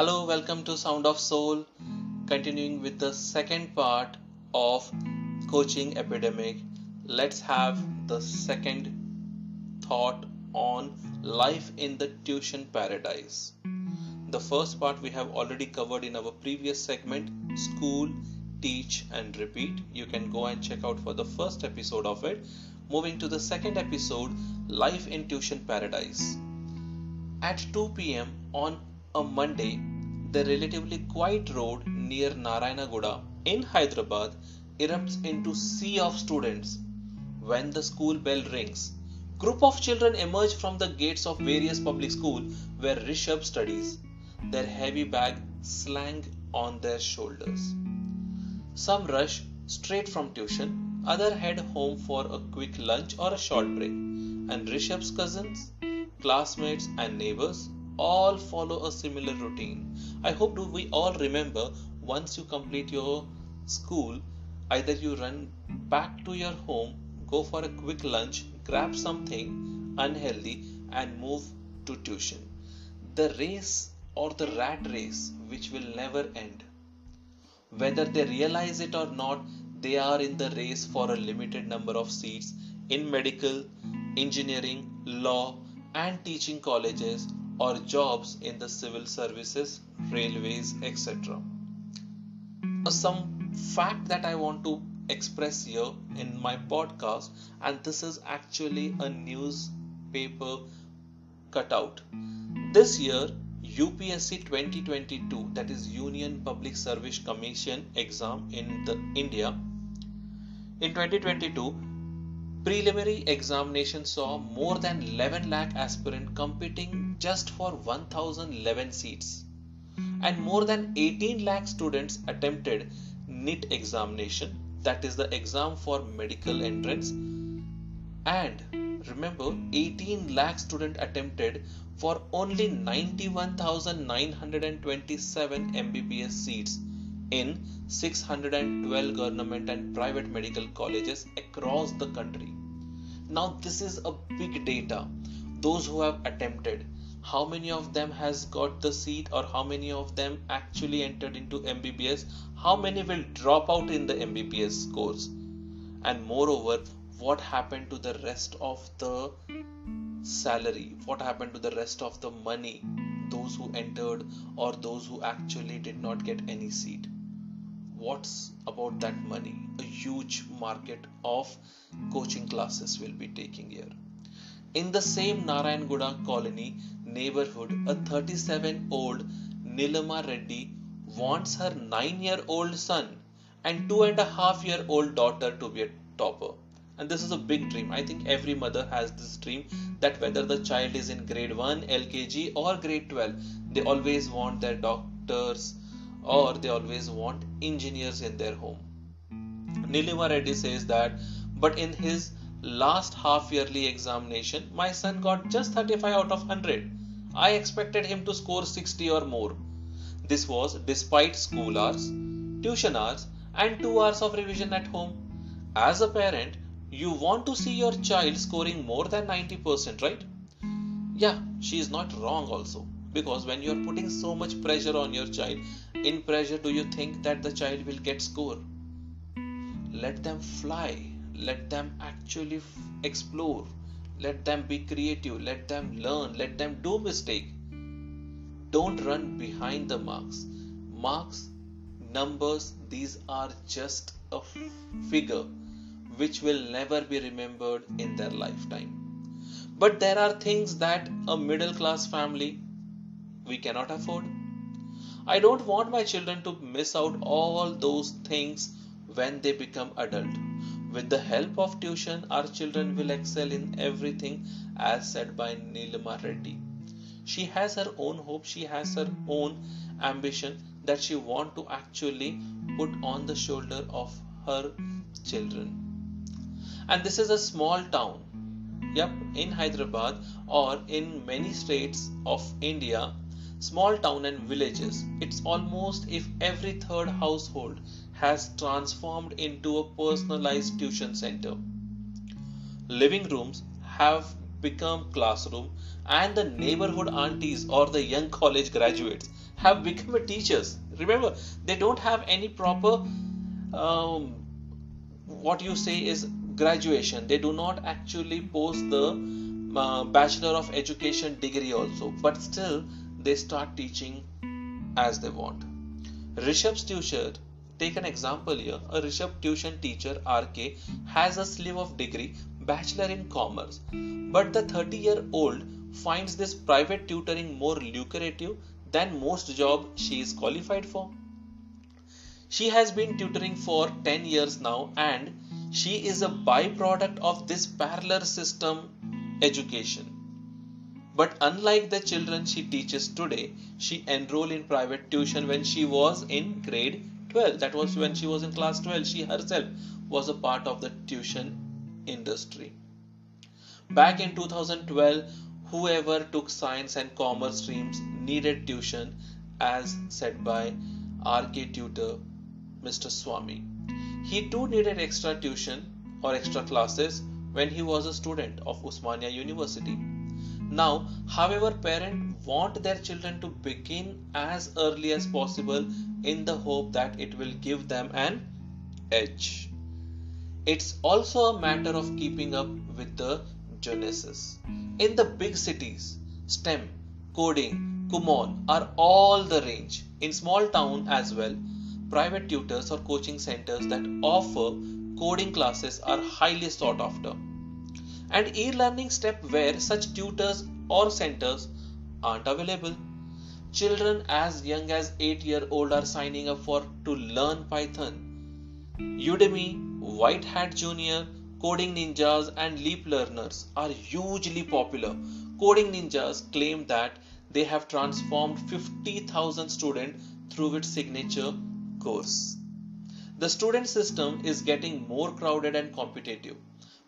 Hello, welcome to Sound of Soul. Continuing with the second part of coaching epidemic, let's have the second thought on life in the tuition paradise. The first part we have already covered in our previous segment school, teach, and repeat. You can go and check out for the first episode of it. Moving to the second episode, life in tuition paradise. At 2 pm on a Monday, the relatively quiet road near Narayanaguda in Hyderabad erupts into sea of students. When the school bell rings, group of children emerge from the gates of various public school where Rishabh studies, their heavy bag slang on their shoulders. Some rush straight from tuition, other head home for a quick lunch or a short break, and Rishabh's cousins, classmates and neighbors all follow a similar routine. I hope do we all remember once you complete your school, either you run back to your home, go for a quick lunch, grab something unhealthy, and move to tuition. The race or the rat race which will never end. Whether they realize it or not, they are in the race for a limited number of seats in medical, engineering, law, and teaching colleges or jobs in the civil services, railways, etc. Some fact that I want to express here in my podcast, and this is actually a newspaper cutout. This year, UPSC 2022, that is Union Public Service Commission exam in the India, in 2022 Preliminary examination saw more than 11 lakh aspirants competing just for 1011 seats and more than 18 lakh students attempted NEET examination that is the exam for medical entrance and remember 18 lakh student attempted for only 91927 MBBS seats in 612 government and private medical colleges across the country. Now this is a big data. Those who have attempted, how many of them has got the seat or how many of them actually entered into MBBS, how many will drop out in the MBBS course and moreover what happened to the rest of the salary, what happened to the rest of the money, those who entered or those who actually did not get any seat what's about that money? A huge market of coaching classes will be taking here. In the same Narayanguda colony neighborhood a 37 old Nilima Reddy wants her 9 year old son and two and a half year old daughter to be a topper. And this is a big dream. I think every mother has this dream that whether the child is in grade 1 lkg or grade 12 they always want their doctors or they always want engineers in their home. Nilima Reddy says that, but in his last half yearly examination, my son got just 35 out of 100. I expected him to score 60 or more. This was despite school hours, tuition hours, and 2 hours of revision at home. As a parent, you want to see your child scoring more than 90%, right? Yeah, she is not wrong also because when you are putting so much pressure on your child in pressure do you think that the child will get score? Let them fly. Let them actually f- explore. Let them be creative. Let them learn. Let them do mistake. Don't run behind the marks. Marks numbers these are just a f- figure which will never be remembered in their lifetime. But there are things that a middle class family we cannot afford. I don't want my children to miss out all those things when they become adult. With the help of tuition, our children will excel in everything as said by Nilima Reddy. She has her own hope, she has her own ambition that she want to actually put on the shoulder of her children. And this is a small town. Yep, in Hyderabad or in many states of India, small town and villages it's almost if every third household has transformed into a personalized tuition center. Living rooms have become classroom and the neighborhood aunties or the young college graduates have become teachers. Remember they don't have any proper um, what you say is graduation. They do not actually post the uh, bachelor of education degree also. But still they start teaching as they want. Rishabh's tuition take an example here a rishabh tuition teacher rk has a sleeve of degree bachelor in commerce. But the 30 year old finds this private tutoring more lucrative than most job she is qualified for. She has been tutoring for 10 years now and she is a byproduct of this parallel system education. But unlike the children she teaches today, she enrolled in private tuition when she was in grade 12. That was when she was in class 12. She herself was a part of the tuition industry. Back in 2012, whoever took science and commerce streams needed tuition, as said by RK tutor Mr. Swami. He too needed extra tuition or extra classes when he was a student of Osmania University. Now, however, parents want their children to begin as early as possible in the hope that it will give them an edge. It's also a matter of keeping up with the Joneses. In the big cities, STEM, coding, Kumon are all the range. In small town as well, private tutors or coaching centers that offer coding classes are highly sought after. And e-learning step where such tutors or centers aren't available. Children as young as 8 year old are signing up for to learn Python. Udemy, White Hat Junior, Coding Ninjas and Leap Learners are hugely popular. Coding Ninjas claim that they have transformed 50,000 students through its signature course. The student system is getting more crowded and competitive,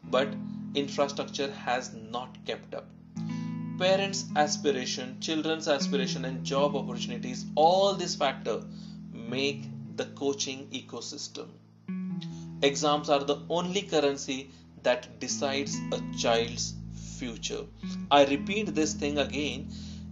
but infrastructure has not kept up. Parents' aspiration, children's aspiration, and job opportunities all these factors make the coaching ecosystem. Exams are the only currency that decides a child's future. I repeat this thing again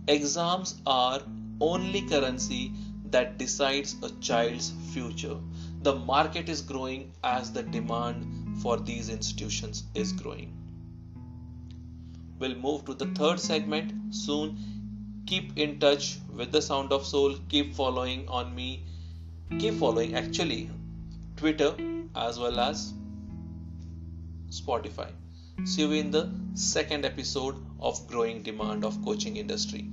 exams are only currency that decides a child's future. The market is growing as the demand for these institutions is growing. We'll move to the third segment soon. Keep in touch with the Sound of Soul. Keep following on me. Keep following actually Twitter as well as Spotify. See you in the second episode of Growing Demand of Coaching Industry.